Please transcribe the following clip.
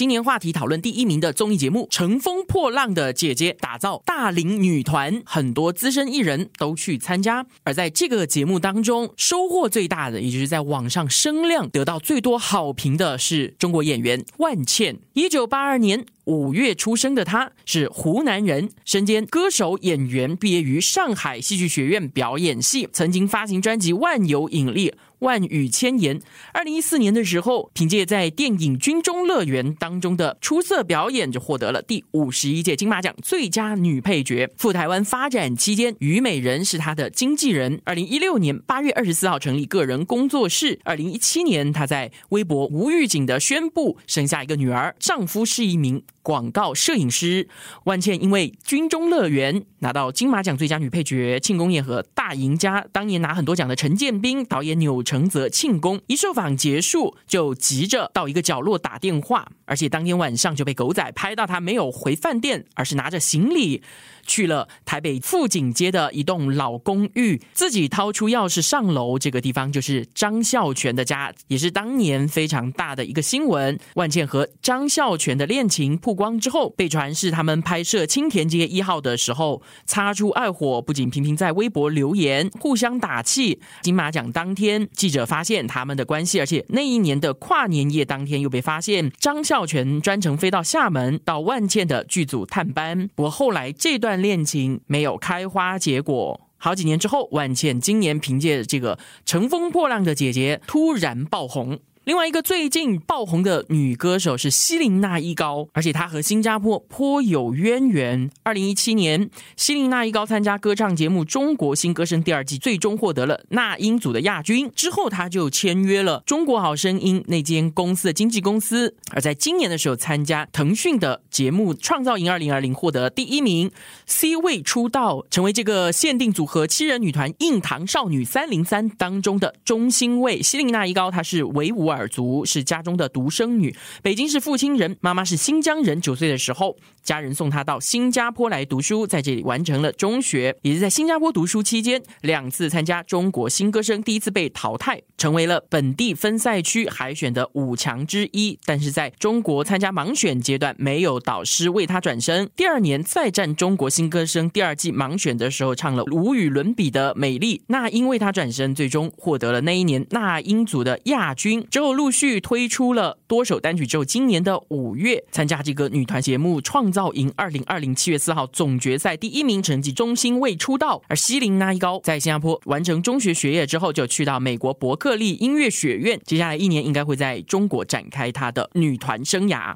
今年话题讨论第一名的综艺节目《乘风破浪的姐姐》，打造大龄女团，很多资深艺人都去参加。而在这个节目当中，收获最大的，也就是在网上声量得到最多好评的是中国演员万茜。一九八二年。五月出生的他，是湖南人，身兼歌手、演员，毕业于上海戏剧学院表演系，曾经发行专辑《万有引力》。万语千言。二零一四年的时候，凭借在电影《军中乐园》当中的出色表演，就获得了第五十一届金马奖最佳女配角。赴台湾发展期间，虞美人是她的经纪人。二零一六年八月二十四号成立个人工作室。二零一七年，她在微博无预警的宣布生下一个女儿，丈夫是一名广告摄影师。万茜因为《军中乐园》拿到金马奖最佳女配角，庆功宴和大赢家，当年拿很多奖的陈建斌导演钮。承泽庆功一受访结束，就急着到一个角落打电话，而且当天晚上就被狗仔拍到他没有回饭店，而是拿着行李。去了台北富锦街的一栋老公寓，自己掏出钥匙上楼。这个地方就是张孝全的家，也是当年非常大的一个新闻。万茜和张孝全的恋情曝光之后，被传是他们拍摄青田街一号的时候擦出爱火，不仅频频在微博留言互相打气。金马奖当天，记者发现他们的关系，而且那一年的跨年夜当天又被发现张孝全专程飞到厦门到万茜的剧组探班。不过后来这。段恋情没有开花结果，好几年之后，万茜今年凭借这个《乘风破浪的姐姐》突然爆红。另外一个最近爆红的女歌手是希林娜依高，而且她和新加坡颇有渊源。二零一七年，希林娜依高参加歌唱节目《中国新歌声》第二季，最终获得了那英组的亚军。之后，她就签约了《中国好声音》那间公司的经纪公司。而在今年的时候，参加腾讯的节目《创造营二零二零》，获得第一名，C 位出道，成为这个限定组合七人女团硬糖少女三零三当中的中心位。希林娜依高，她是维吾尔。族是家中的独生女，北京是父亲人，妈妈是新疆人。九岁的时候，家人送她到新加坡来读书，在这里完成了中学。也是在新加坡读书期间，两次参加中国新歌声，第一次被淘汰，成为了本地分赛区海选的五强之一。但是在中国参加盲选阶段，没有导师为她转身。第二年再战中国新歌声第二季盲选的时候，唱了无与伦比的美丽。那英为她转身，最终获得了那一年那英组的亚军。之后陆续推出了多首单曲，之后今年的五月参加这个女团节目《创造营二零二零》，七月四号总决赛第一名成绩中心未出道。而西林那一高在新加坡完成中学学业之后，就去到美国伯克利音乐学院，接下来一年应该会在中国展开她的女团生涯。